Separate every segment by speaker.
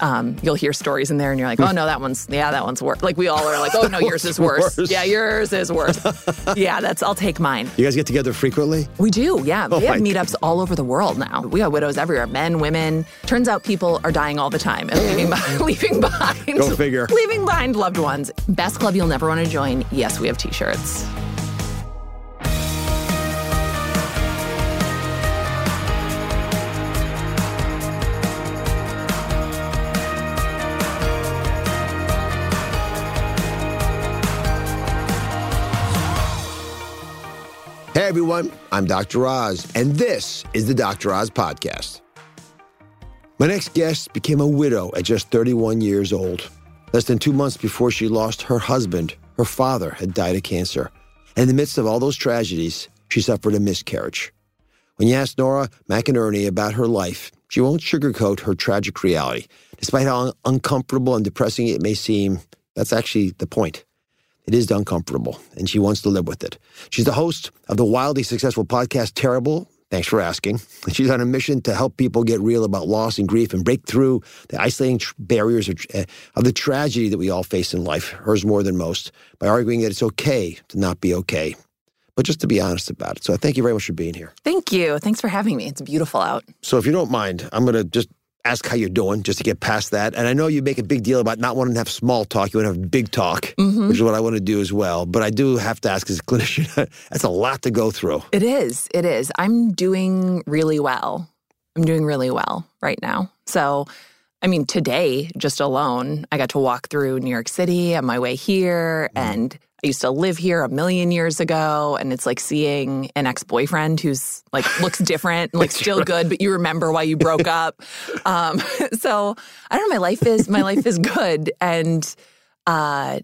Speaker 1: um, you'll hear stories in there, and you're like, "Oh no, that one's yeah, that one's worse." Like we all are like, "Oh no, yours is worse.
Speaker 2: worse?
Speaker 1: Yeah, yours is worse." yeah, that's. I'll take mine.
Speaker 2: You guys get together frequently?
Speaker 1: We do. Yeah,
Speaker 2: Oh
Speaker 1: we have meetups all over the world now. We have widows everywhere, men, women. Turns out people are dying all the time and leaving, behind, leaving behind.
Speaker 2: Go figure.
Speaker 1: Leaving behind loved ones. Best club you'll never want to join. Yes, we have T-shirts.
Speaker 2: Everyone, I'm Dr. Oz, and this is the Dr. Oz Podcast. My next guest became a widow at just 31 years old. Less than two months before she lost her husband, her father had died of cancer. And in the midst of all those tragedies, she suffered a miscarriage. When you ask Nora McInerney about her life, she won't sugarcoat her tragic reality. Despite how uncomfortable and depressing it may seem, that's actually the point. It is uncomfortable, and she wants to live with it. She's the host of the wildly successful podcast Terrible. Thanks for asking. She's on a mission to help people get real about loss and grief and break through the isolating tr- barriers of, uh, of the tragedy that we all face in life, hers more than most, by arguing that it's okay to not be okay, but just to be honest about it. So I thank you very much for being here.
Speaker 1: Thank you. Thanks for having me. It's beautiful out.
Speaker 2: So if you don't mind, I'm going to just ask how you're doing just to get past that. And I know you make a big deal about not wanting to have small talk. You want to have big talk, mm-hmm. which is what I want to do as well. But I do have to ask as a clinician, that's a lot to go through.
Speaker 1: It is. It is. I'm doing really well. I'm doing really well right now. So, I mean, today, just alone, I got to walk through New York City on my way here. Mm-hmm. And I used to live here a million years ago. And it's like seeing an ex boyfriend who's like looks different, and like still good, but you remember why you broke up. Um, so, I don't know. My life is, my life is good. And, uh,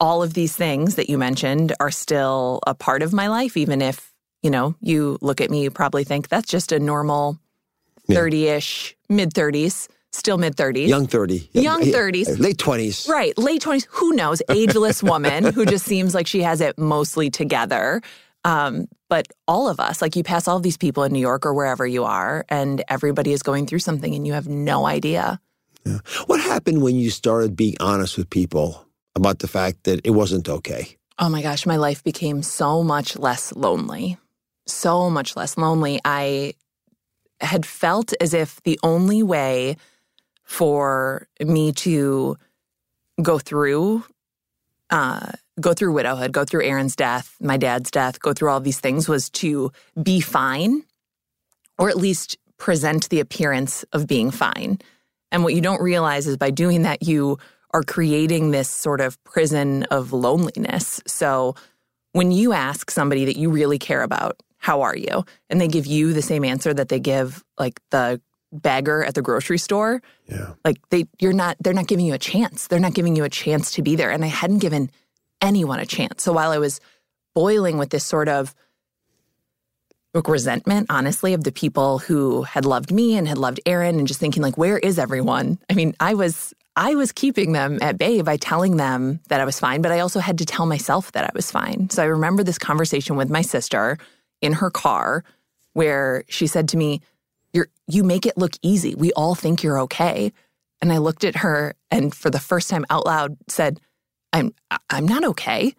Speaker 1: all of these things that you mentioned are still a part of my life, even if, you know, you look at me, you probably think that's just a normal 30 ish, mid 30s, still mid 30s.
Speaker 2: Young 30.
Speaker 1: Young 30s.
Speaker 2: Late 20s.
Speaker 1: Right, late 20s, who knows? Ageless woman who just seems like she has it mostly together. Um, but all of us, like you pass all of these people in New York or wherever you are, and everybody is going through something and you have no idea.
Speaker 2: What happened when you started being honest with people about the fact that it wasn't okay?
Speaker 1: Oh my gosh, my life became so much less lonely. So much less lonely. I had felt as if the only way for me to go through uh go through widowhood, go through Aaron's death, my dad's death, go through all these things was to be fine or at least present the appearance of being fine. And what you don't realize is by doing that you are creating this sort of prison of loneliness. So when you ask somebody that you really care about, how are you? And they give you the same answer that they give like the bagger at the grocery store,
Speaker 2: Yeah.
Speaker 1: like they you're not they're not giving you a chance. They're not giving you a chance to be there. And I hadn't given anyone a chance. So while I was boiling with this sort of like resentment, honestly, of the people who had loved me and had loved Aaron and just thinking like, where is everyone? I mean, I was I was keeping them at bay by telling them that I was fine, but I also had to tell myself that I was fine. So I remember this conversation with my sister in her car where she said to me, you're you make it look easy. We all think you're okay. And I looked at her and for the first time out loud said, I'm I'm not okay.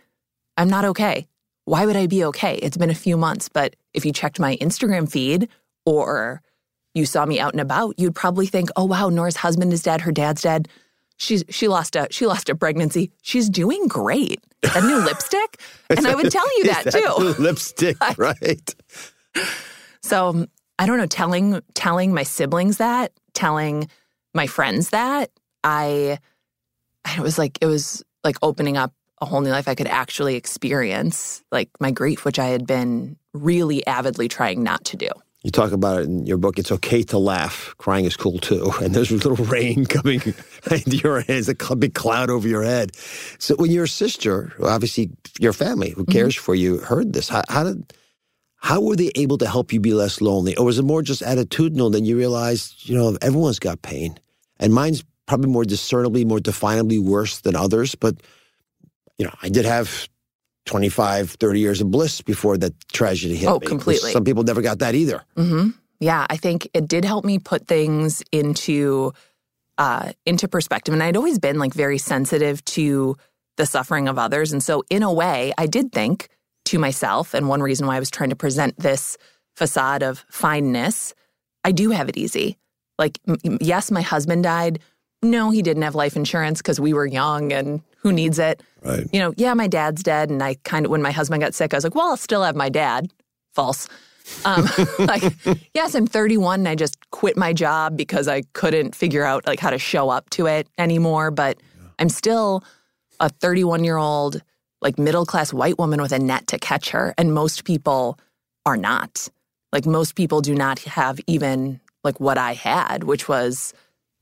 Speaker 1: I'm not okay. Why would I be okay? It's been a few months, but if you checked my Instagram feed or you saw me out and about, you'd probably think, "Oh wow, Nora's husband is dead, her dad's dead. She's she lost a she lost a pregnancy. She's doing great. A new lipstick?" And I would tell you that, too.
Speaker 2: Lipstick, right?
Speaker 1: So I don't know, telling telling my siblings that, telling my friends that, I it was like it was like opening up a whole new life I could actually experience, like my grief, which I had been really avidly trying not to do.
Speaker 2: You talk about it in your book. It's okay to laugh. Crying is cool too. And there's a little rain coming into your head. It's a big cloud over your head. So when your sister, obviously your family, who mm-hmm. cares for you, heard this, how, how did how were they able to help you be less lonely? Or was it more just attitudinal? Then you realized, you know, everyone's got pain, and mine's probably more discernibly, more definably worse than others. But you know, I did have 25, 30 years of bliss before that tragedy hit
Speaker 1: Oh,
Speaker 2: me.
Speaker 1: completely.
Speaker 2: Some people never got that either.
Speaker 1: hmm Yeah, I think it did help me put things into uh, into perspective, and I'd always been like very sensitive to the suffering of others, and so in a way, I did think to myself. And one reason why I was trying to present this facade of fineness, I do have it easy. Like, m- yes, my husband died. No, he didn't have life insurance because we were young, and who needs it?
Speaker 2: Right.
Speaker 1: you know, yeah, my dad's dead. And I kind of, when my husband got sick, I was like, well, I'll still have my dad. False. Um, like, yes, I'm 31 and I just quit my job because I couldn't figure out like how to show up to it anymore. But I'm still a 31 year old, like middle class white woman with a net to catch her. And most people are not. Like, most people do not have even like what I had, which was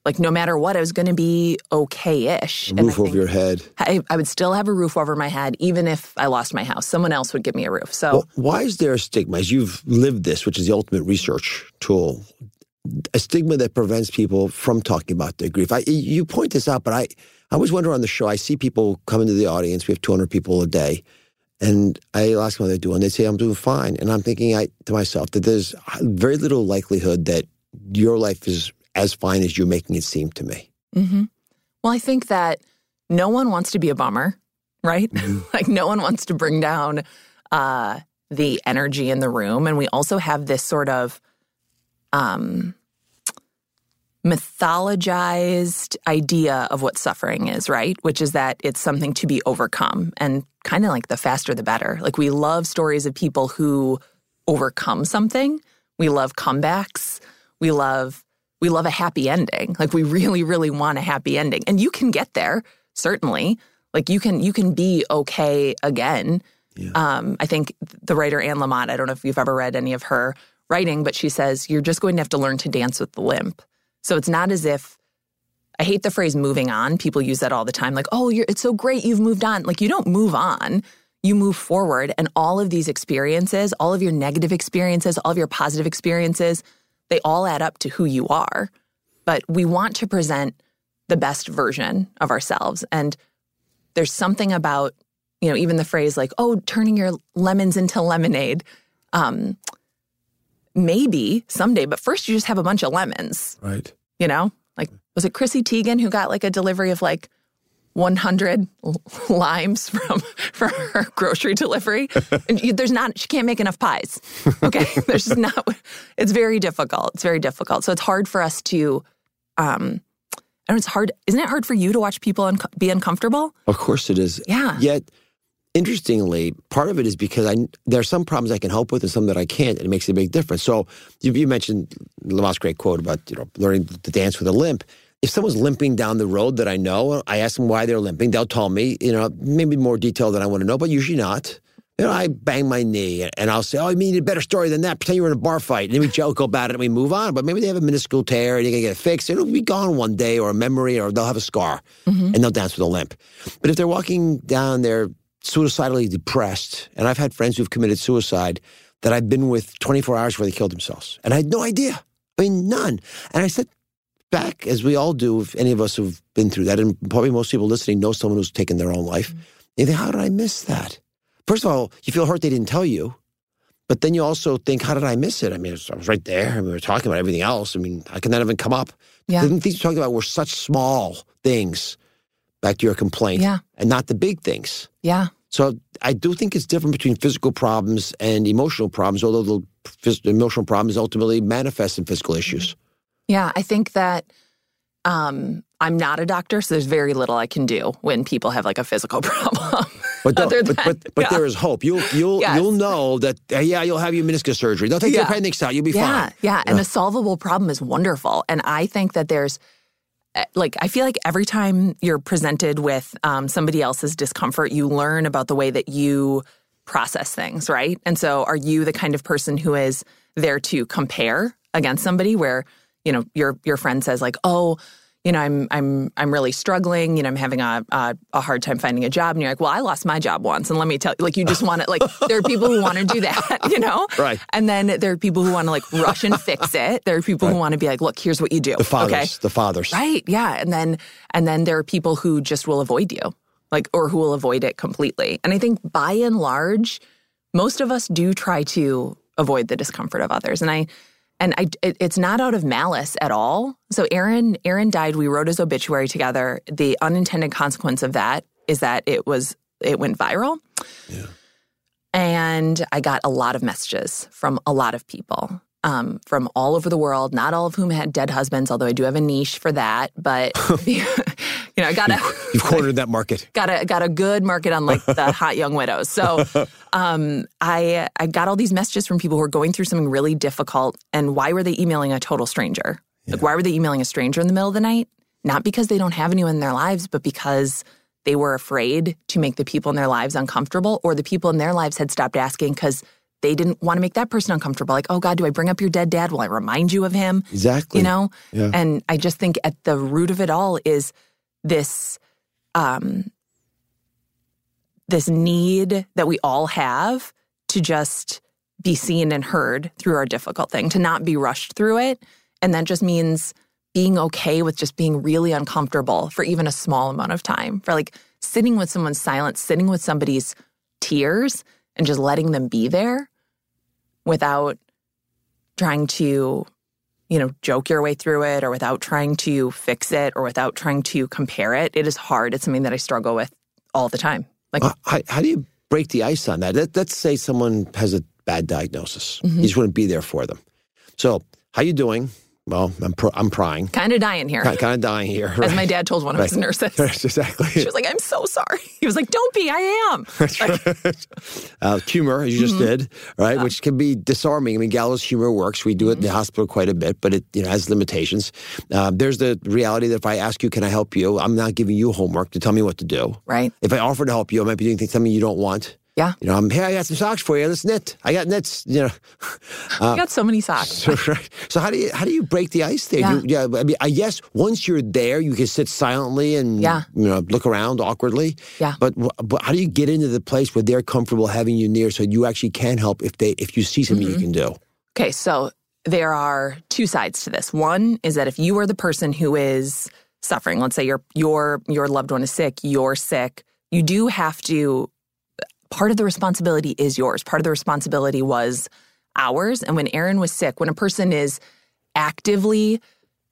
Speaker 1: like no matter what, I was going to be okay ish.
Speaker 2: Roof over your head.
Speaker 1: I, I would still have a roof over my head, even if I lost my house. Someone else would give me a roof. So,
Speaker 2: Well, why is there a stigma? As you've lived this, which is the ultimate research tool, a stigma that prevents people from talking about their grief. I, you point this out, but I, I always wonder on the show, I see people come into the audience. We have 200 people a day. And I ask them how they're doing. They say, I'm doing fine. And I'm thinking I, to myself that there's very little likelihood that your life is as fine as you're making it seem to me.
Speaker 1: hmm well, I think that no one wants to be a bummer, right? like, no one wants to bring down uh, the energy in the room. And we also have this sort of um, mythologized idea of what suffering is, right? Which is that it's something to be overcome. And kind of like the faster the better. Like, we love stories of people who overcome something. We love comebacks. We love we love a happy ending. Like we really really want a happy ending. And you can get there, certainly. Like you can you can be okay again. Um, I think the writer Anne Lamott, I don't know if you've ever read any of her writing, but she says you're just going to have to learn to dance with the limp. So it's not as if I hate the phrase moving on. People use that all the time like, "Oh, it's so great you've moved on." Like you don't move on. You move forward and all of these experiences, all of your negative experiences, all of your positive experiences, they all add up to who you are. But we want to present the best version of ourselves and there's something about, you know, even the phrase like, "Oh, turning your lemons into lemonade." Um maybe someday, but first you just have a bunch of lemons.
Speaker 2: Right.
Speaker 1: you know like was it chrissy teigen who got like a delivery of like 100 limes from for her grocery delivery? And you, there's not she can't make enough pies. Okay? There's just not it's very difficult. It's very difficult. So it's hard for us to um I don't know, it's hard isn't it hard for you to watch people un- be uncomfortable?
Speaker 2: Of course it is.
Speaker 1: Yeah.
Speaker 2: Yet, interestingly, part of it is because I there are some problems I can help with and some that I can't, and it makes a big difference. So you, you mentioned Lamott's great quote about you know learning to dance with a limp. If someone's limping down the road that I know, I ask them why they're limping. They'll tell me, you know, maybe more detail than I want to know, but usually not. You know, I bang my knee and I'll say, Oh, I mean, you need a better story than that. Pretend you were in a bar fight. And then we joke about it and we move on. But maybe they have a minuscule tear and they're going to get it fixed. It'll be gone one day or a memory or they'll have a scar mm-hmm. and they'll dance with a limp. But if they're walking down, they're suicidally depressed. And I've had friends who've committed suicide that I've been with 24 hours before they killed themselves. And I had no idea. I mean, none. And I said, back, as we all do, if any of us have been through that, and probably most people listening know someone who's taken their own life. Mm-hmm. You think, how did I miss that? First of all, you feel hurt they didn't tell you. but then you also think, how did I miss it? I mean, I was right there. I mean, we were talking about everything else. I mean, I could not even come up.
Speaker 1: Yeah.
Speaker 2: The things you talked about were such small things, back to your complaint,
Speaker 1: Yeah.
Speaker 2: and not the big things.
Speaker 1: Yeah.
Speaker 2: So I do think it's different between physical problems and emotional problems, although the phys- emotional problems ultimately manifest in physical issues.
Speaker 1: Yeah, I think that um, I'm not a doctor, so there's very little I can do when people have like a physical problem.
Speaker 2: But
Speaker 1: Other
Speaker 2: but, but, but
Speaker 1: yeah.
Speaker 2: there is hope. You'll you'll
Speaker 1: Yes.
Speaker 2: you'll know that uh, yeah you'll have your meniscus surgery. They'll take
Speaker 1: Yeah.
Speaker 2: your appendix out. You'll be
Speaker 1: yeah,
Speaker 2: fine.
Speaker 1: yeah, and a solvable problem is wonderful. And I think that there's like I feel like every time you're presented with um, somebody else's discomfort, you learn about the way that you process things, right? And so, are you the kind of person who is there to compare against somebody where you know your your friend says like, oh. You know, I'm I'm I'm really struggling. You know, I'm having a, a a hard time finding a job, and you're like, "Well, I lost my job once, and let me tell you, like, you just want to like." There are people who want to do that, you know,
Speaker 2: Right.
Speaker 1: and then there are people who want to like rush and fix it. There are people who want to be like, look, here's what you do.
Speaker 2: The fathers,
Speaker 1: Okay.
Speaker 2: the fathers.
Speaker 1: Right. Yeah. And then and then there are people who just will avoid you. Like or who will avoid it completely. And I think by and large, most of us do try to avoid the discomfort of others. And I and I it, it's not out of malice at all. So Aaron Aaron died, we wrote his obituary together. The unintended consequence of that is that it was it went viral. And I got a lot of messages from a lot of people um, from all over the world, not all of whom had dead husbands, although I do have a niche for that. But, you know, I got a,
Speaker 2: You've cornered that market.
Speaker 1: got a, got a good market on like the hot young widows. So um, I, I got all these messages from people who were going through something really difficult. And why were they emailing a total stranger? Like, why were they emailing a stranger in the middle of the night? Not because they don't have anyone in their lives, but because they were afraid to make the people in their lives uncomfortable, or the people in their lives had stopped asking because they didn't want to make that person uncomfortable. Like, oh God, do I bring up your dead dad? Will I remind you of him?
Speaker 2: Exactly.
Speaker 1: You know?
Speaker 2: Yeah.
Speaker 1: And I just think at the root of it all is this um this need that we all have to just be seen and heard through our difficult thing, to not be rushed through it. And that just means being okay with just being really uncomfortable for even a small amount of time, for like sitting with someone's silence, sitting with somebody's tears, and just letting them be there without trying to, you know, joke your way through it or without trying to fix it or without trying to compare it. It is hard. It's something that I struggle with all the time. Like,
Speaker 2: Uh, How, how do you break the ice on that? Let, let's say someone has a bad diagnosis.
Speaker 1: Mm-hmm.
Speaker 2: You just want to be there for them. So, how you doing? Well, I'm pr- I'm prying.
Speaker 1: kind of dying here.
Speaker 2: Kind of dying here.
Speaker 1: As my dad told one of his nurses.
Speaker 2: Yes, exactly.
Speaker 1: She was like, I'm so sorry. He was like, Don't be, I am. Like,
Speaker 2: uh, humor, as you just
Speaker 1: Mm-hmm.
Speaker 2: did, right? Which can be disarming. I mean, gallows humor works. We do it in
Speaker 1: Mm-hmm.
Speaker 2: the hospital quite a bit, but it you know has limitations. Uh, there's the reality that if I ask you, "Can I help you?" I'm not giving you homework to tell me what to do.
Speaker 1: right.
Speaker 2: If I offer to help you, I might be doing things- something you don't want.
Speaker 1: Yeah.
Speaker 2: You know, I'm here. I got some socks for you. Let's knit. I got knits. You know.
Speaker 1: I got so many socks.
Speaker 2: So, so how do you how do you break the ice there?
Speaker 1: Yeah.
Speaker 2: You, yeah. I mean, I guess once you're there, you can sit silently and
Speaker 1: Yeah.
Speaker 2: you know look around awkwardly.
Speaker 1: Yeah.
Speaker 2: But but how do you get into the place where they're comfortable having you near, so you actually can help if they if you see something
Speaker 1: Mm-hmm.
Speaker 2: you can do?
Speaker 1: Okay, so there are two sides to this. One is that if you are the person who is suffering, let's say your your your loved one is sick, you're sick, you do have to part of the responsibility is yours. Part of the responsibility was ours. And when Aaron was sick, when a person is actively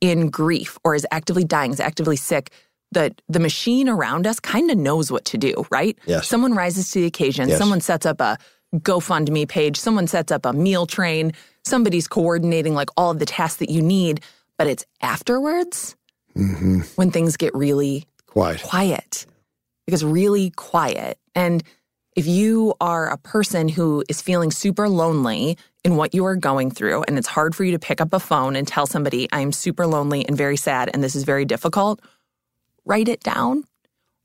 Speaker 1: in grief or is actively dying, is actively sick, the the machine around us kind of knows what to do, right?
Speaker 2: Yes.
Speaker 1: Someone rises to the occasion.
Speaker 2: Yes.
Speaker 1: Someone sets up a GoFundMe page. Someone sets up a meal train. Somebody's coordinating like all of the tasks that you need. But it's afterwards mm-hmm. when things get really
Speaker 2: Quiet.
Speaker 1: quiet. Because really quiet. And if you are a person who is feeling super lonely in what you are going through, and it's hard for you to pick up a phone and tell somebody, I am super lonely and very sad, and this is very difficult, write it down.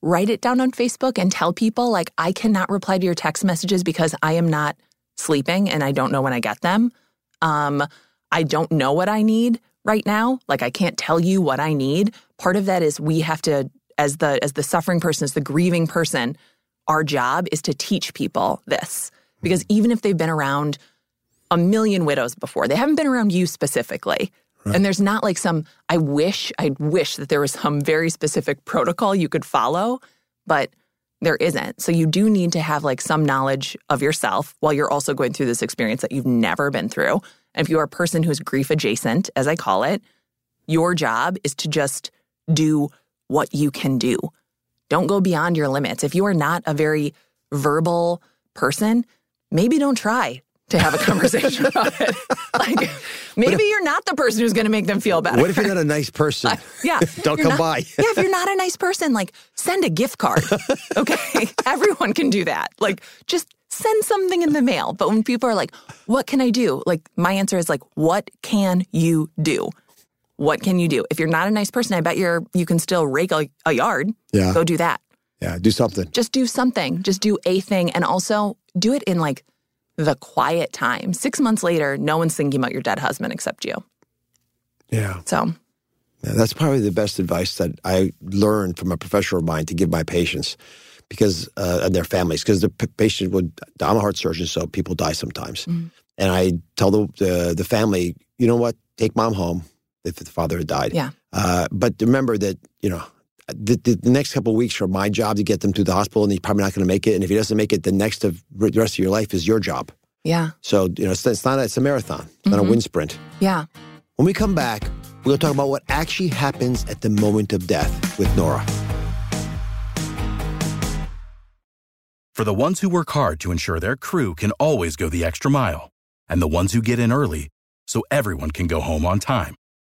Speaker 1: Write it down on Facebook and tell people, like, I cannot reply to your text messages because I am not sleeping and I don't know when I get them. Um, I don't know what I need right now. Like, I can't tell you what I need. Part of that is we have to, as the as the suffering person, as the grieving person, our job is to teach people this. Because even if they've been around a million widows before, they haven't been around you specifically. And there's not like some, I wish, I wish that there was some very specific protocol you could follow, but There isn't. So you do need to have like some knowledge of yourself while you're also going through this experience that you've never been through. And if you are a person who's grief adjacent, as I call it, your job is to just do what you can do. Don't go beyond your limits. If you are not a very verbal person, maybe don't try to have a conversation about it. Like maybe you're not the person who's going to make them feel better.
Speaker 2: What if you're not a nice person?
Speaker 1: Uh, yeah.
Speaker 2: Don't come
Speaker 1: not-
Speaker 2: by.
Speaker 1: yeah, if you're not a nice person, like send a gift card. Okay. Everyone can do that. Like just send something in the mail. But when people are like, what can I do? Like my answer is like, what can you do? What can you do? If you're not a nice person, I bet you're you can still rake a, a yard.
Speaker 2: Yeah.
Speaker 1: Go do that.
Speaker 2: Yeah, do something.
Speaker 1: Just do something. Just do a thing. And also do it in like the quiet time. Six months later, no one's thinking about your dead husband except you.
Speaker 2: Yeah.
Speaker 1: So
Speaker 2: Yeah, that's probably the best advice that I learned from a professional of mine to give my patients because uh, and their families because the p- patient would I'm a heart surgeon so people die sometimes
Speaker 1: Mm-hmm.
Speaker 2: and I tell the, the the family you know what take mom home if the father had died
Speaker 1: Yeah.
Speaker 2: uh, but remember that you know the, the, the next couple of weeks are my job to get them to the hospital and he's probably not going to make it and if he doesn't make it the next of the rest of your life is your job
Speaker 1: yeah.
Speaker 2: so you know it's, it's not a, it's a marathon it's not a wind sprint
Speaker 1: Yeah.
Speaker 2: when we come back, we're going to talk about what actually happens at the moment of death with Nora.
Speaker 3: For the ones who work hard to ensure their crew can always go the extra mile, and the ones who get in early so everyone can go home on time,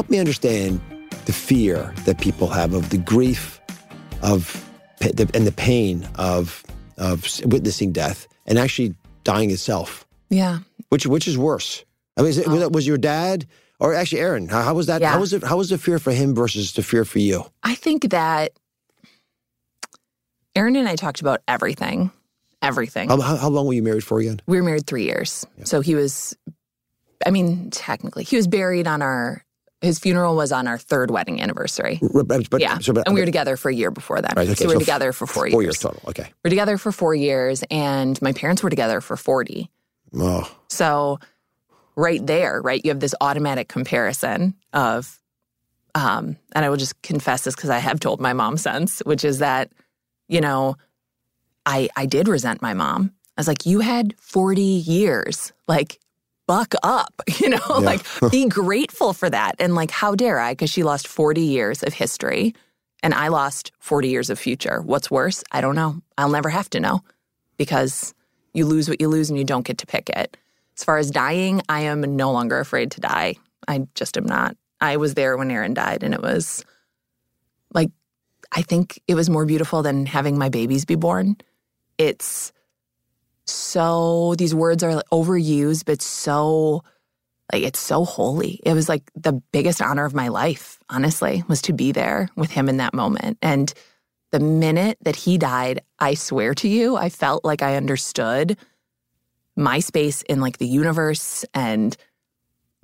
Speaker 2: Help me understand the fear that people have of the grief of and the pain of of witnessing death and actually dying itself.
Speaker 1: Yeah.
Speaker 2: Which which is worse? I mean, is it, was, it- was your dad or actually Aaron? How, how was that?
Speaker 1: Yeah.
Speaker 2: How was it? How was the fear for him versus the fear for you?
Speaker 1: I think that Aaron and I talked about everything. Everything.
Speaker 2: How, how, how long were you married for again?
Speaker 1: We were married three years. So he was, I mean, technically, he was buried on our, his funeral was on our third wedding anniversary.
Speaker 2: But, but-
Speaker 1: yeah.
Speaker 2: so, but-
Speaker 1: and we were together for a year before that.
Speaker 2: Right, okay,
Speaker 1: so we were
Speaker 2: so
Speaker 1: together for four,
Speaker 2: Four
Speaker 1: years.
Speaker 2: years total. Okay.
Speaker 1: we're together for four years, and my parents were together for 40.
Speaker 2: Oh,
Speaker 1: So right there, right, you have this automatic comparison of, um, and I will just confess this because I have told my mom since, which is that, you know, I I did resent my mom. I was like, you had 40 years. Like, buck up, you know,
Speaker 2: Yeah.
Speaker 1: like be grateful for that. And like, how dare I? Because she lost 40 years of history and I lost 40 years of future. What's worse? I don't know. I'll never have to know because you lose what you lose and you don't get to pick it. As far as dying, I am no longer afraid to die. I just am not. I was there when Aaron died, and it was like, I think it was more beautiful than having my babies be born. It's so, these words are overused, but so, like, it's so holy. It was like the biggest honor of my life, honestly, was to be there with him in that moment. And the minute that he died, I swear to you, I felt like I understood my space in like the universe and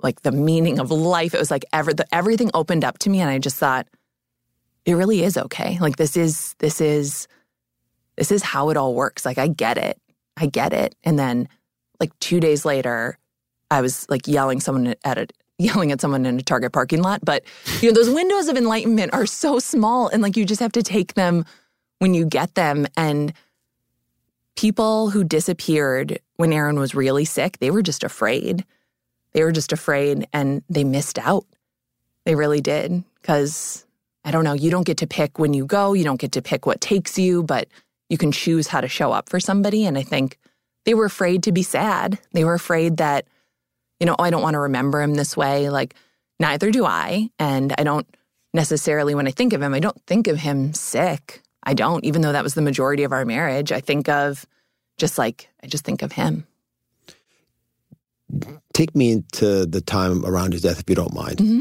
Speaker 1: like the meaning of life. It was like ever the, everything opened up to me, and I just thought, it really is okay. Like this is this is this is how it all works. Like I get it. I get it. And then like two days later, I was like yelling someone at a yelling at someone in a Target parking lot. But you know, those windows of enlightenment are so small and like you just have to take them when you get them. And people who disappeared when Aaron was really sick, they were just afraid. They were just afraid and they missed out. They really did. Because I don't know, you don't get to pick when you go, you don't get to pick what takes you, but you can choose how to show up for somebody. And I think they were afraid to be sad. They were afraid that, you know, oh, I don't want to remember him this way. Like, neither do I. And I don't necessarily, when I think of him, I don't think of him sick. I don't, even though that was the majority of our marriage. I think of just like, I just think of him.
Speaker 2: Take me into the time around his death, if you don't mind. Mm-hmm.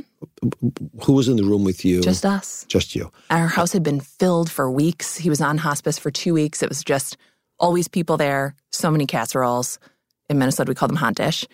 Speaker 2: Who was in the room with you?
Speaker 1: Just us.
Speaker 2: Just you.
Speaker 1: Our house had been filled for weeks. He was on hospice for two weeks. It was just always people there, so many casseroles. In Minnesota, we call them hot dish.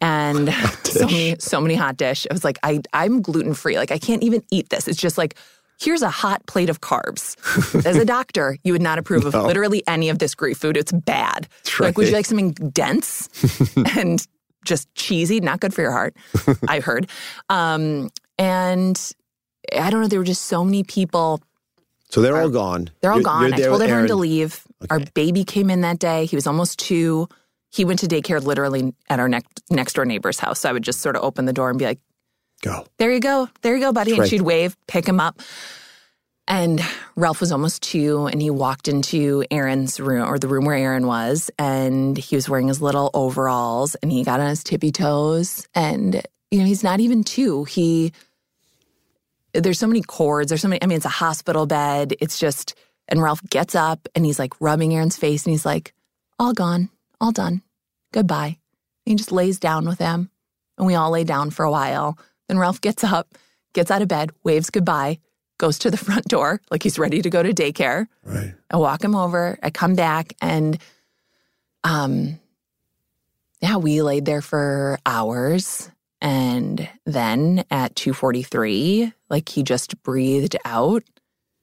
Speaker 1: And so many, so many hot dish. I was like, I, I'm gluten free. Like, I can't even eat this. It's just like, here's a hot plate of carbs. As a doctor, you would not approve of literally any of this Greek food. It's bad.
Speaker 2: right.
Speaker 1: Like, would you like something dense and just cheesy? Not good for your heart, I've heard. Um, and I don't know, there were just so many people.
Speaker 2: So they're all gone.
Speaker 1: They're all
Speaker 2: You're-
Speaker 1: gone.
Speaker 2: you're
Speaker 1: I told everyone to leave. Our baby came in that day. He was almost two. He went to daycare literally at our next next door neighbor's house. So I would just sort of open the door and be like,
Speaker 2: Go.
Speaker 1: there you go. There you go, buddy.
Speaker 2: That's
Speaker 1: And
Speaker 2: right.
Speaker 1: she'd wave, pick him up. And Ralph was almost two, and he walked into Aaron's room or the room where Aaron was, and he was wearing his little overalls and he got on his tippy toes. And, you know, he's not even two. He, there's so many cords, there's so many, I mean, it's a hospital bed. It's just, and Ralph gets up and he's like rubbing Aaron's face and he's like, all gone, all done, goodbye. And he just lays down with him, and we all lay down for a while. Then Ralph gets up, gets out of bed, waves goodbye, goes to the front door like he's ready to go to daycare.
Speaker 2: Right.
Speaker 1: I walk him over. I come back and um yeah, we laid there for hours and then at 2:43 like he just breathed out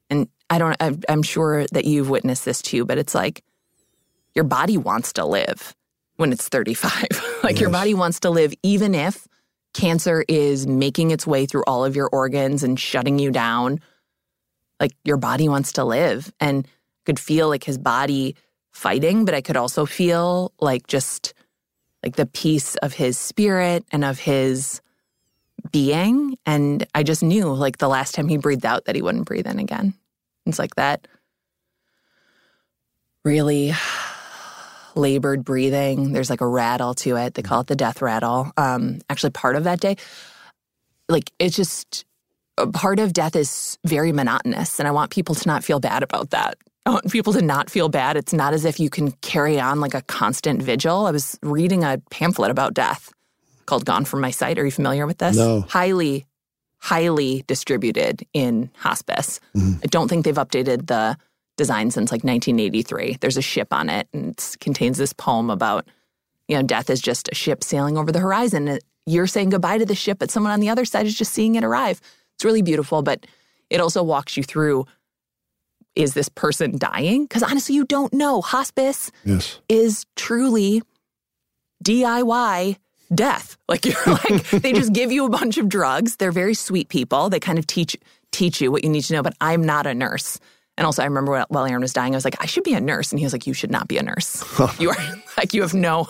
Speaker 1: and I don't I'm, I'm sure that you've witnessed this too, but it's like your body wants to live when it's 35. like your body wants to live even if cancer is making its way through all of your organs and shutting you down. Like your body wants to live and could feel like his body fighting but i could also feel like just like the peace of his spirit and of his being. And i just knew like the last time he breathed out that he wouldn't breathe in again. It's like that really labored breathing. There's like a rattle to it. They call it the death rattle um actually part of that day. Like it's just part of death is very monotonous and i want people to not feel bad about that. I want people to not feel bad. It's not as if you can carry on like a constant vigil. I was reading a pamphlet about death called gone from my sight. Are you familiar with this?
Speaker 2: No.
Speaker 1: highly highly distributed in hospice. I don't think they've updated the design since like 1983 there's a ship on it and it contains this poem about you know death is just a ship sailing over the horizon you're saying goodbye to the ship but someone on the other side is just seeing it arrive it's really beautiful, but it also walks you through is this person dying? Because honestly, you don't know. Hospice
Speaker 2: Yes.
Speaker 1: is truly DIY death. Like you're like they just give you a bunch of drugs. They're very sweet people. They kind of teach teach you what you need to know, but I'm not a nurse. And also I remember while- Aaron was dying, I was like, I should be a nurse. And he was like, You should not be a nurse. you are like you have no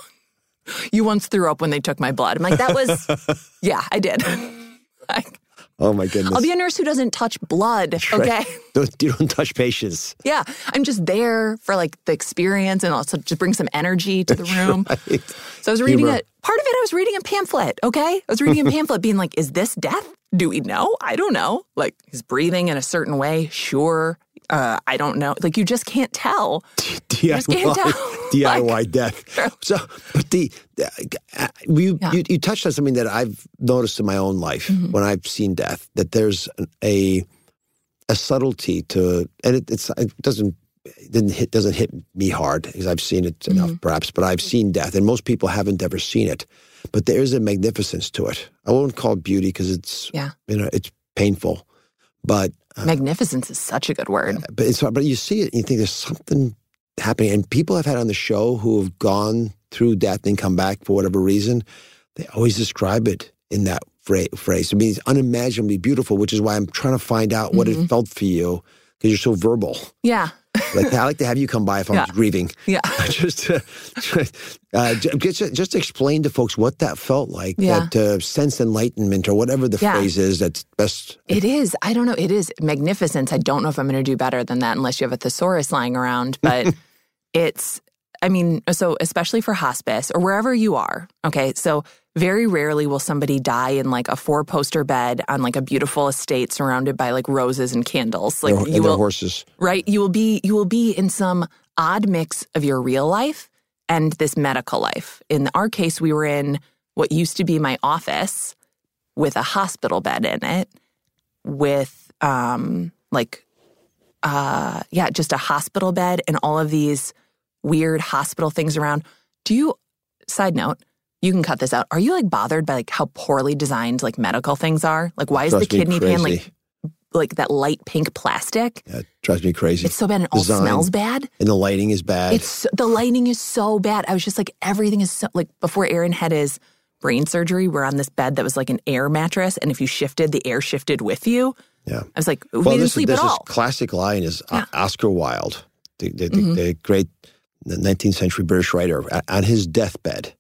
Speaker 1: you once threw up when they took my blood. I'm like, that was yeah, I did. like,
Speaker 2: Oh my goodness.
Speaker 1: I'll be a nurse who doesn't touch blood.
Speaker 2: Right.
Speaker 1: Okay.
Speaker 2: Don't, you don't touch patients.
Speaker 1: Yeah. I'm just there for like the experience and also just bring some energy to the room.
Speaker 2: Right.
Speaker 1: So I was reading it. Part of it, I was reading a pamphlet. Okay. I was reading a pamphlet being like, is this death? Do we know? I don't know. Like, he's breathing in a certain way. Sure. Uh, I don't know. Like, you just can't tell. just can't
Speaker 2: DIY,
Speaker 1: tell.
Speaker 2: DIY death. So, but the uh, you, you you touched on something that I've noticed in my own life
Speaker 1: Mm-hmm.
Speaker 2: when I've seen death. That there's an- a a subtlety to, and it, it's it doesn't it didn't hit doesn't hit me hard because I've seen it
Speaker 1: Mm-hmm.
Speaker 2: enough, perhaps. But I've seen death, and most people haven't ever seen it. But there is a magnificence to it. I won't call it beauty because it's
Speaker 1: Yeah.
Speaker 2: you know it's painful, but
Speaker 1: Magnificence is such a good word.
Speaker 2: but it's but you see it and you think there's something happening. And people I've had on the show who have gone through death and come back for whatever reason, they always describe it in that phra- phrase. I mean, it's unimaginably beautiful, which is why I'm trying to find out what
Speaker 1: Mhm.
Speaker 2: it felt for you because you're so verbal.
Speaker 1: Yeah.
Speaker 2: Like I like to have you come by if I'm
Speaker 1: Yeah.
Speaker 2: grieving.
Speaker 1: Yeah.
Speaker 2: just to, uh, just just explain to folks what that felt like.
Speaker 1: Yeah.
Speaker 2: That uh, sense enlightenment or whatever the
Speaker 1: Yeah.
Speaker 2: phrase is. That's best.
Speaker 1: It is. I don't know. It is magnificence. I don't know if I'm going to do better than that unless you have a thesaurus lying around. But it's, I mean, so especially for hospice or wherever you are. Okay. So very rarely will somebody die in like a four poster bed on like a beautiful estate surrounded by like roses and candles. Like
Speaker 2: Their-
Speaker 1: you will,
Speaker 2: horses.
Speaker 1: right? You will be, you will be in some odd mix of your real life and this medical life. In our case, we were in what used to be my office with a hospital bed in it with um like uh yeah just a hospital bed and all of these weird hospital things around do you side note you can cut this out are you like bothered by like how poorly designed like medical things are like why is the kidney pan like like that light pink plastic
Speaker 2: That drives me crazy.
Speaker 1: it's so bad and it all
Speaker 2: Design.
Speaker 1: smells bad
Speaker 2: And the lighting is bad.
Speaker 1: it's the lighting is so bad. I was just like, everything is so like before Aaron had his brain surgery, we're on this bed that was like an air mattress, and if you shifted, the air shifted with you.
Speaker 2: yeah.
Speaker 1: I was like, we
Speaker 2: well,
Speaker 1: didn't
Speaker 2: this,
Speaker 1: sleep
Speaker 2: this
Speaker 1: at
Speaker 2: is
Speaker 1: all.
Speaker 2: classic line is O- Oscar Wilde, the, the, the,
Speaker 1: Mhm.
Speaker 2: the great 19th century British writer, on his deathbed.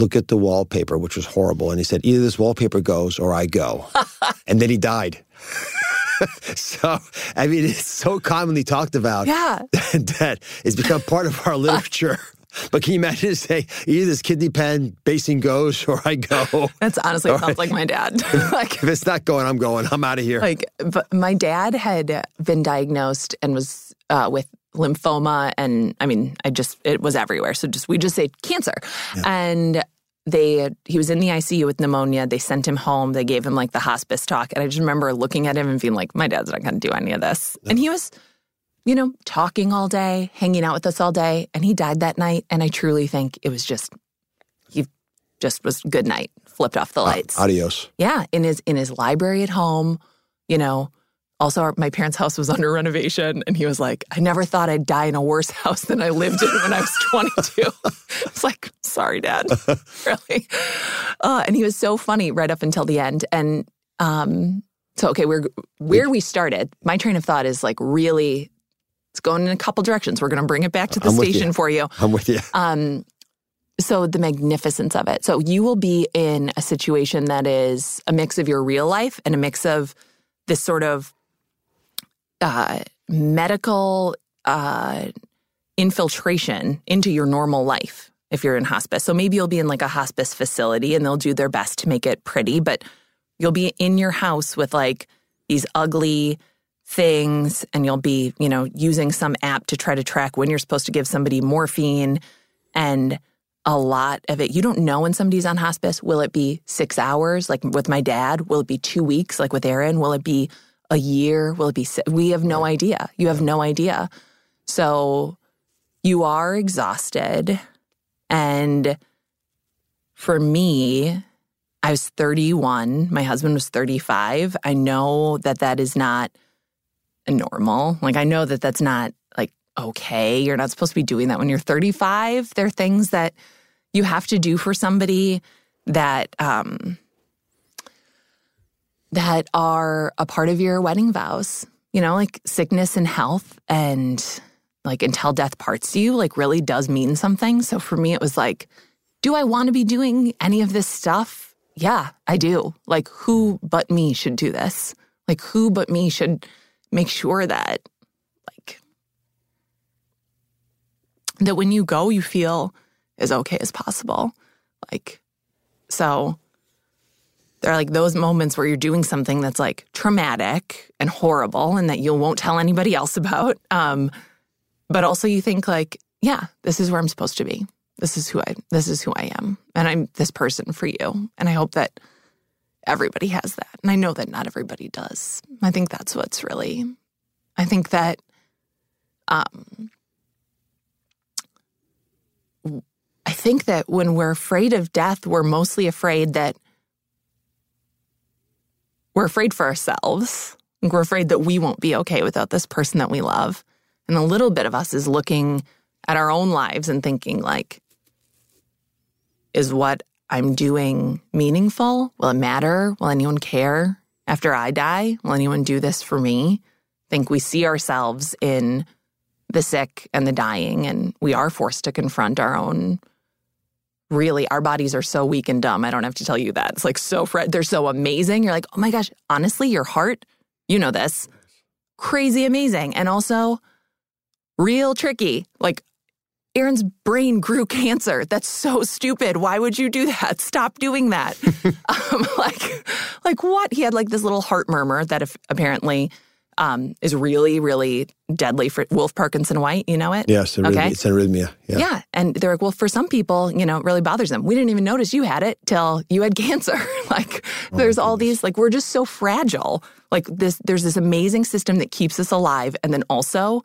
Speaker 2: Look at the wallpaper, which was horrible, and he said, "Either this wallpaper goes or I go." and then he died. so, I mean, it's so commonly talked about
Speaker 1: Yeah.
Speaker 2: that it's become part of our literature. But can you imagine say either this kidney pan basing goes or I go?
Speaker 1: That's honestly sounds like my dad. like,
Speaker 2: if it's not going, I'm going. I'm out of here.
Speaker 1: like, but my dad had been diagnosed and was uh, with lymphoma, and I mean, I just it was everywhere. So just we just say cancer, and they he was in the ICU with pneumonia. They sent him home. They gave him like the hospice talk, and I just remember looking at him and being like, my dad's not going to do any of this, and he was. You know, talking all day, hanging out with us all day, and he died that night. And I truly think it was just, he just was good night, flipped off the ah, lights.
Speaker 2: Adios.
Speaker 1: Yeah, in his in his library at home, you know. Also, our, my parents' house was under renovation, and he was like, "I never thought I'd die in a worse house than I lived in when I was 22." it's like, "Sorry, Dad, really." Uh, and he was so funny right up until the end. And um, so, okay, we're where we started. My train of thought is like really, it's going in a couple directions. We're going to bring it back to the
Speaker 2: I'm with you.
Speaker 1: station for you.
Speaker 2: I'm with you.
Speaker 1: Um, so the magnificence of it. So you will be in a situation that is a mix of your real life and a mix of this sort of uh, medical uh, infiltration into your normal life if you're in hospice. So maybe you'll be in like a hospice facility and they'll do their best to make it pretty, but you'll be in your house with like these ugly things and you'll be, you know, using some app to try to track when you're supposed to give somebody morphine and a lot of it you don't know when somebody's on hospice. Will it be 6 hours? Like with my dad will it be 2 weeks like with Aaron will it be a year will it be si- we have no idea. You have no idea. So you are exhausted. And for me I was 31 my husband was 35 I know that that is not normal. Like I know that that's not like okay. You're not supposed to be doing that when you're 35. There are things that you have to do for somebody that um that are a part of your wedding vows. You know, like sickness and health and like until death parts you like really does mean something. So for me it was like do I want to be doing any of this stuff? Yeah, I do. Like who but me should do this? Like who but me should make sure that like that when you go you feel as okay as possible like so there are like those moments where you're doing something that's like traumatic and horrible and that you won't tell anybody else about um but also you think like yeah this is where i'm supposed to be. This is who i this is who i am. And i'm this person for you. And i hope that everybody has that. And i know that not everybody does. I think that's what's really i think that um i think that when we're afraid of death we're mostly afraid that we're afraid for ourselves we're afraid that we won't be okay without this person that we love and a little bit of us is looking at our own lives and thinking, like, is what I'm doing meaningful? Will it matter? Will anyone care after I die? Will anyone do this for me? I think we see ourselves in the sick and the dying, and we are forced to confront our own. Really, our bodies are so weak and dumb. I don't have to tell you that. It's like so, fre- they're so amazing. You're like, oh my gosh, honestly, your heart, you know this, crazy amazing. And also, real tricky. Like, Aaron's brain grew cancer. That's so stupid. Why would you do that? Stop doing that. um, like, like what? He had like this little heart murmur that if, apparently um, is really, really deadly for Wolff Parkinson White. You know it?
Speaker 2: Yes, arrhythmia,
Speaker 1: okay.
Speaker 2: it's arrhythmia. Yeah.
Speaker 1: Yeah. And they're like, well, for some people, you know, it really bothers them. We didn't even notice you had it till you had cancer. like,
Speaker 2: Oh
Speaker 1: there's all these, like, we're just so fragile. Like, this, there's this amazing system that keeps us alive. And then also,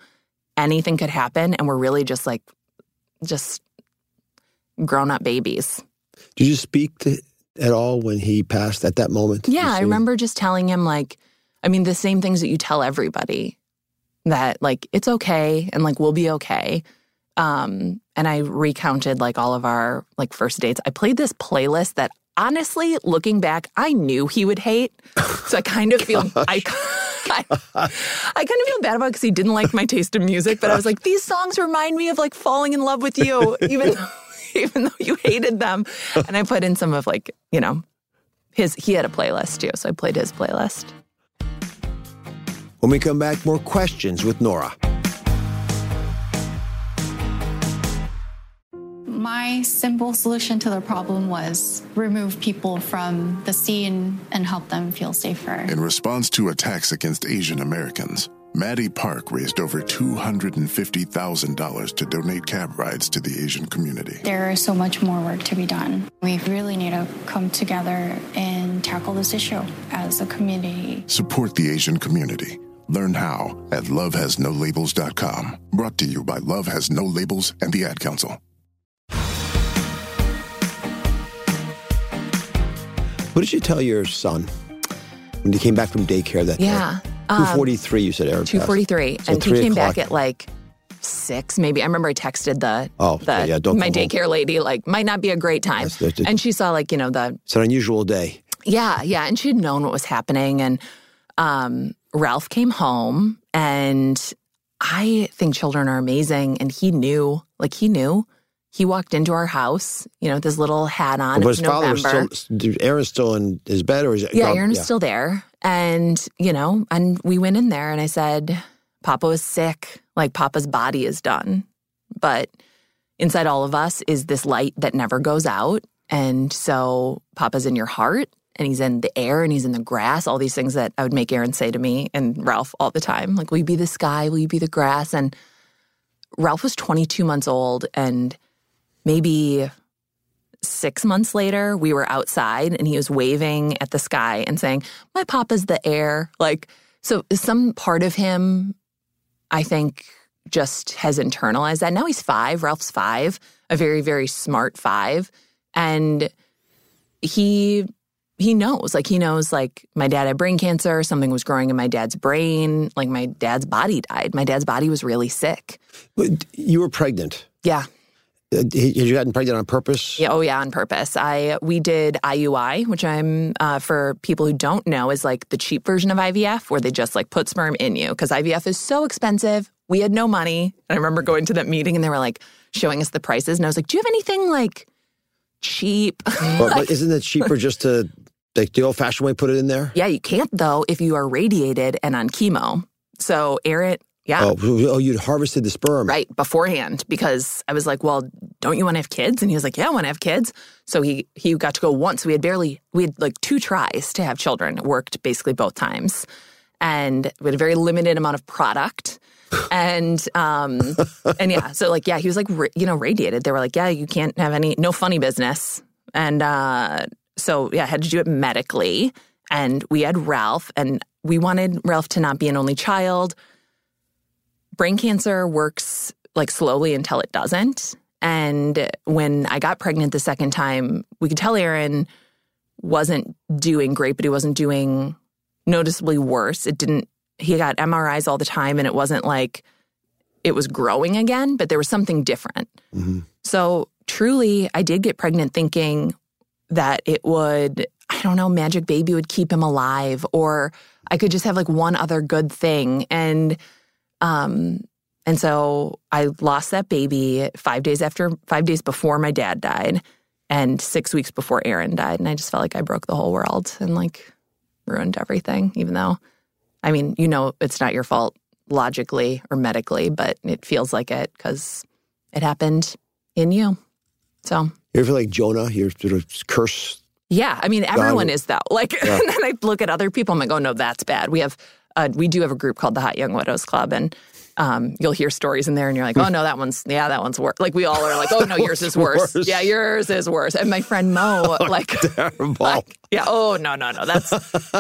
Speaker 1: anything could happen. And we're really just like, just grown up babies.
Speaker 2: Did you speak to at all when he passed at that moment?
Speaker 1: Yeah, I remember just telling him like, I mean, the same things that you tell everybody that like it's okay and like we'll be okay. Um, and I recounted like all of our like first dates. I played this playlist that honestly, looking back, I knew he would hate. So I kind of feel I. I, I kind of feel bad about it because he didn't like my taste in music, but I was like, these songs remind me of like falling in love with you, even though, even though you hated them. And I put in some of like, you know, his he had a playlist too, so I played his playlist.
Speaker 2: When we come back, more questions with Nora.
Speaker 4: My simple solution to the problem was remove people from the scene and help them feel safer.
Speaker 5: In response to attacks against Asian Americans, Maddie Park raised over $250,000 to donate cab rides to the Asian community.
Speaker 4: There is so much more work to be done. We really need to come together and tackle this issue as a community.
Speaker 5: Support the Asian community. Learn how at lovehasnolabels.com. Brought to you by Love Has No Labels and the Ad Council.
Speaker 2: What did you tell your son when he came back from daycare that
Speaker 1: Yeah.
Speaker 2: day?
Speaker 1: um,
Speaker 2: 243, you said, Aaron. passed.
Speaker 1: 243.
Speaker 2: So
Speaker 1: and he came
Speaker 2: o'clock.
Speaker 1: back at like six, maybe. I remember I texted the,
Speaker 2: Oh,
Speaker 1: the
Speaker 2: yeah, don't
Speaker 1: my
Speaker 2: come home.
Speaker 1: daycare lady, like, might not be a great time.
Speaker 2: Yes, that's
Speaker 1: and she saw like, you know, the
Speaker 2: It's an unusual day.
Speaker 1: Yeah, yeah. And she had known what was happening. And um, Ralph came home, and I think children are amazing. And he knew, like, he knew. He walked into our house, you know, with his little hat on.
Speaker 2: but
Speaker 1: It
Speaker 2: his
Speaker 1: was
Speaker 2: father was still, Aaron's still in his bed or is it?
Speaker 1: Yeah,
Speaker 2: gone?
Speaker 1: Aaron was still there. And, you know, and we went in there and I said, Papa was sick. Like, Papa's body is done. But inside all of us is this light that never goes out. And so Papa's in your heart and he's in the air and he's in the grass, all these things that I would make Aaron say to me and Ralph all the time. Like, will you be the sky? Will you be the grass? And Ralph was 22 months old and maybe six months later, we were outside and he was waving at the sky and saying, My papa's the air. Like, so some part of him, I think, just has internalized that. Now he's five, Ralph's five, a very, very smart five. And he he knows like he knows like my dad had brain cancer something was growing in my dad's brain like my dad's body died my dad's body was really sick
Speaker 2: But You were pregnant.
Speaker 1: yeah
Speaker 2: Uh, Had you gotten pregnant on purpose?
Speaker 1: Yeah, oh yeah, on purpose. I we did IUI, which I'm uh, for people who don't know is like the cheap version of IVF, where they just like put sperm in you because IVF is so expensive. We had no money, and I remember going to that meeting and they were like showing us the prices, and I was like, "Do you have anything like cheap?"
Speaker 2: But, but isn't it cheaper just to, like the old fashioned way, put it in there?
Speaker 1: yeah, you can't though if you are radiated and on chemo. So Aaron, yeah.
Speaker 2: Oh, oh, you'd harvested the sperm.
Speaker 1: right beforehand because I was like, "Well, don't you want to have kids?" And he was like, "Yeah, I want to have kids." So he he got to go once. We had barely we had like two tries to have children. It worked basically both times, and we had a very limited amount of product. and um and yeah, so like yeah, he was like you know radiated. They were like, "Yeah, you can't have any no funny business." And uh so yeah, I had to do it medically. And we had Ralph, and we wanted Ralph to not be an only child brain cancer works like slowly until it doesn't. And when I got pregnant the second time, we could tell Aaron wasn't doing great, but he wasn't doing noticeably worse. It didn't, he got MRIs all the time, and it wasn't like, it was growing again, but there was something different. Mm-hmm. So truly, I did get pregnant thinking that it would, I don't know, Magic Baby would keep him alive, or I could just have like one other good thing. And um, and so I lost that baby five days after, five days before my dad died, and six weeks before Aaron died. And I just felt like I broke the whole world and like ruined everything, even though, I mean, you know, it's not your fault logically or medically, but it feels like it because it happened in you. So,
Speaker 2: You ever feel like Jonah? You're sort of cursed.
Speaker 1: yeah, I mean, everyone
Speaker 2: would-
Speaker 1: is though. Like,
Speaker 2: Yeah.
Speaker 1: and then I look at other people. I'm like, oh no, that's bad. We have, uh, we do have a group called the Hot Young Widows Club, and um, you'll hear stories in there, and you're like, oh no, that one's, yeah, that one's worse. Like we all are like, oh no, yours is worse.
Speaker 2: Worse.
Speaker 1: Yeah, yours is worse. And my friend Mo, like,
Speaker 2: Terrible.
Speaker 1: yeah, oh no, no, no, that's,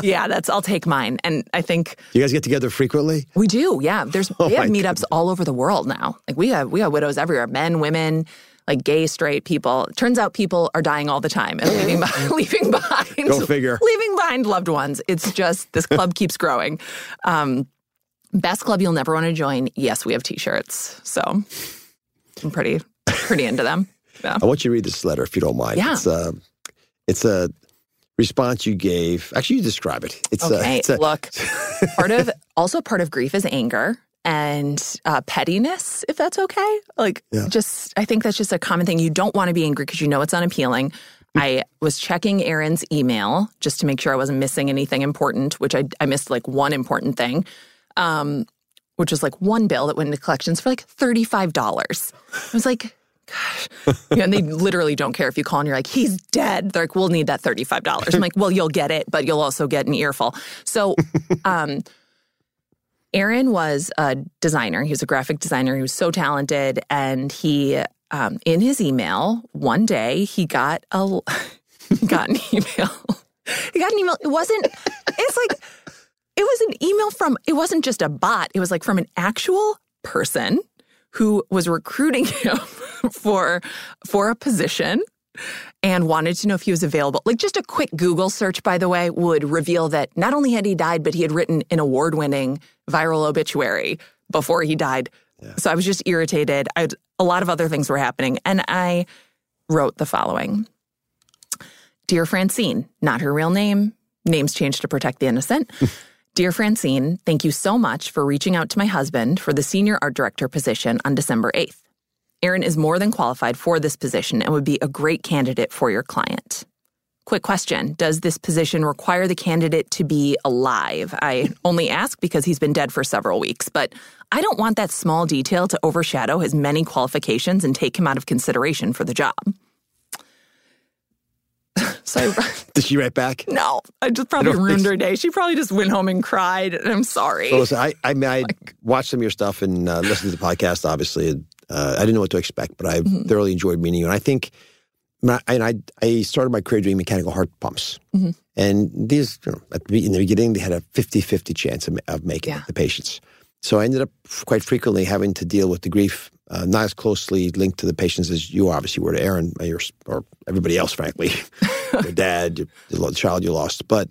Speaker 1: yeah, that's, I'll take mine. And I think
Speaker 2: you guys get together frequently?
Speaker 1: we do. Yeah, there's
Speaker 2: Oh
Speaker 1: we have meetups all over the world now. Like we have we have widows everywhere, men, women. Like gay, straight people. Turns out people are dying all the time and leaving behind, leaving behind,
Speaker 2: Go figure.
Speaker 1: leaving behind loved ones. It's just this club keeps growing. Um, best club you'll never want to join. Yes, we have t-shirts, so I'm pretty pretty into them. Yeah.
Speaker 2: I want you to read this letter if you don't mind.
Speaker 1: Yeah.
Speaker 2: It's a, it's a response you gave. Actually, you describe it. It's a,
Speaker 1: Okay,
Speaker 2: it's a,
Speaker 1: look, part of also part of grief is anger and uh, pettiness, if that's okay. Like,
Speaker 2: Yeah.
Speaker 1: just I think that's just a common thing. You don't want to be angry because you know it's unappealing. I was checking Aaron's email just to make sure I wasn't missing anything important, which I I missed like one important thing, um, which was like one bill that went into collections for like thirty five dollars. I was like. Gosh. Yeah, and they literally don't care if you call and you're like, he's dead. They're like, we'll need that $35. I'm like, well, you'll get it, but you'll also get an earful. So, um, Aaron was a designer. He was a graphic designer. He was so talented. And he, um, in his email, one day he got a got an email. he got an email. It wasn't. It's like it was an email from. It wasn't just a bot. It was like from an actual person who was recruiting him for for a position and wanted to know if he was available. Like just a quick Google search, by the way, would reveal that not only had he died, but he had written an award winning viral obituary before he died. So I was just irritated. I, a lot of other things were happening. And I wrote the following Dear Francine, not her real name, names changed to protect the innocent. Dear Francine, thank you so much for reaching out to my husband for the senior art director position on December 8th. Aaron is more than qualified for this position and would be a great candidate for your client. Quick question Does this position require the candidate to be alive? I only ask because he's been dead for several weeks, but I don't want that small detail to overshadow his many qualifications and take him out of consideration for the job. so I,
Speaker 2: did she write back?
Speaker 1: no, I just probably
Speaker 2: don't
Speaker 1: ruined her day. She probably just went home and cried, and I'm sorry.
Speaker 2: So listen, I, I mean, I watched some of your stuff and uh, listened to the podcast. Obviously, uh, I didn't know what to expect, but I
Speaker 1: Mm-hmm.
Speaker 2: thoroughly enjoyed meeting you. And I think, and I, I started my career doing mechanical heart pumps,
Speaker 1: Mm-hmm.
Speaker 2: and these, you know, at the, in the beginning, they had a 50-50 chance of, of making it, the patients. So I ended up quite frequently having to deal with the grief, uh, not as closely linked to the patients as you obviously were to Aaron or, or everybody else, frankly, your dad, your, the child you lost, but.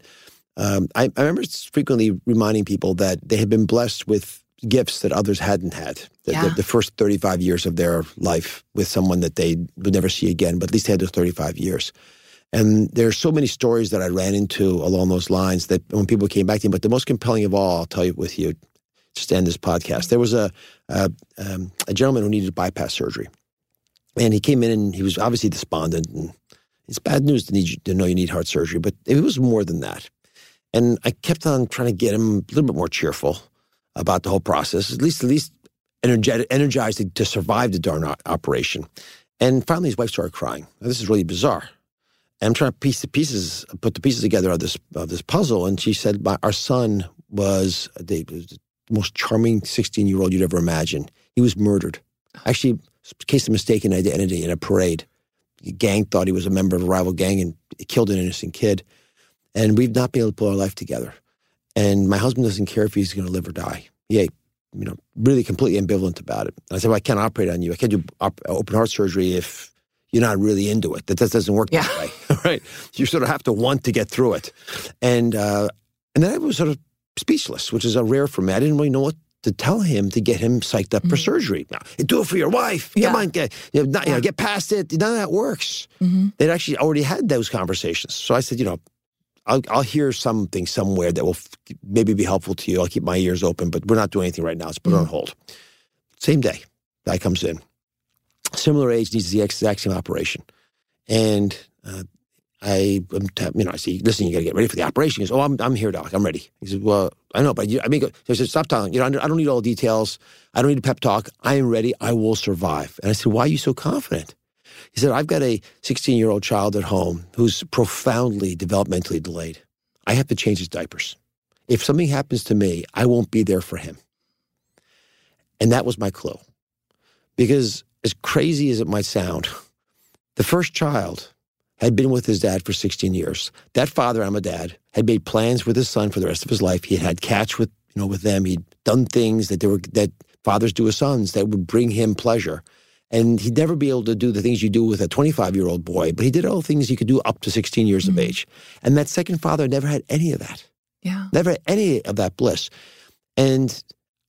Speaker 2: Um, I, I remember frequently reminding people that they had been blessed with gifts that others hadn't had. The,
Speaker 1: Yeah.
Speaker 2: the, the first 35 years of their life with someone that they would never see again, but at least they had those 35 years. And there are so many stories that I ran into along those lines that when people came back to me, but the most compelling of all, I'll tell you with you, just to end this podcast, there was a, a, um, a gentleman who needed bypass surgery. And he came in and he was obviously despondent. And it's bad news to, need you, to know you need heart surgery, but it was more than that. And I kept on trying to get him a little bit more cheerful about the whole process, at least at least energetic, energized to, survive the darn operation. And finally, his wife started crying. Now, this is really bizarre. And I'm trying to piece the pieces, put the pieces together of this of this puzzle. And she said, My, "Our son was the, the most charming 16 year old you'd ever imagine. He was murdered. Actually, case of mistaken identity in a parade. The gang thought he was a member of a rival gang and killed an innocent kid." and we've not been able to pull our life together. And my husband doesn't care if he's going to live or die. He, you know, really completely ambivalent about it. And I said, well, I can't operate on you. I can't do op- open heart surgery if you're not really into it. That just doesn't work that way, right? You sort of have to want to get through it. And uh, and then I was sort of speechless, which is a rare for me. I didn't really know what to tell him to get him psyched up for surgery. Now, do it for your wife.
Speaker 1: Mm-hmm. Yeah.
Speaker 2: Come on, get, you know, not, you know, get past it. None of that works.
Speaker 1: Mm-hmm.
Speaker 2: They'd actually already had those conversations. So I said, you know, I'll, I'll hear something somewhere that will f- maybe be helpful to you. I'll keep my ears open, but we're not doing anything right now. Let's put it on hold. Same day, guy comes in. Similar age, needs the exact same operation. And uh, I, you know, I say, listen, you got to get ready for the operation. He goes, oh, I'm, I'm here, doc. I'm ready. He says, well, I know, but you, I mean, I said, stop talking. You know, don't- I don't need all the details. I don't need a pep talk. I am ready. I will survive. And I said, why are you so confident? He said, I've got a 16 year old child at home who's profoundly developmentally delayed. I have to change his diapers. If something happens to me, I won't be there for him. And that was my clue. Because as crazy as it might sound, the first child had been with his dad for 16 years. That father, I'm a dad, had made plans with his son for the rest of his life. He had had catch with, you know, with them. He'd done things that they were that fathers do with sons that would bring him pleasure. And he'd never be able to do the things you do with a 25 year old boy, but he did all the things he could do up to 16 years of age. And that second father never had any of that.
Speaker 1: Yeah.
Speaker 2: Never had any of that bliss. And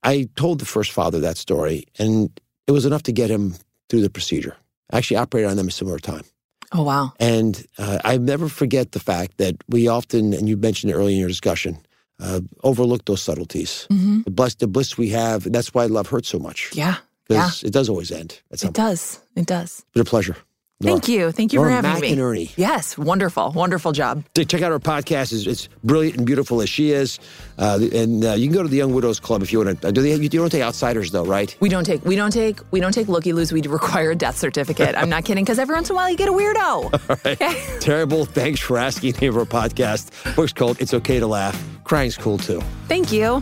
Speaker 2: I told the first father that story, and it was enough to get him through the procedure. I actually operated on them a similar time.
Speaker 1: Oh, wow.
Speaker 2: And uh, I never forget the fact that we often, and you mentioned it earlier in your discussion, uh, overlook those subtleties.
Speaker 1: Mm-hmm.
Speaker 2: The bliss, the bliss we have. That's why love hurts so much.
Speaker 1: Yeah.
Speaker 2: Because it does always end
Speaker 1: It does. It does.
Speaker 2: It's been a pleasure.
Speaker 1: Thank you. Thank you
Speaker 2: Nora
Speaker 1: for having me.
Speaker 2: McInerney.
Speaker 1: Yes. Wonderful. Wonderful job.
Speaker 2: Check check out her podcast. It's, it's brilliant and beautiful as she is. Uh, and uh, you can go to the Young Widows Club if you want to. Do they, you don't take outsiders though, right?
Speaker 1: We don't take we don't take we don't take looky loos. We require a death certificate. I'm not kidding because every once in a while you get a weirdo.
Speaker 2: All right. Terrible. Thanks for asking me of our podcast. Book's called It's Okay to Laugh. Crying's cool too.
Speaker 1: Thank you.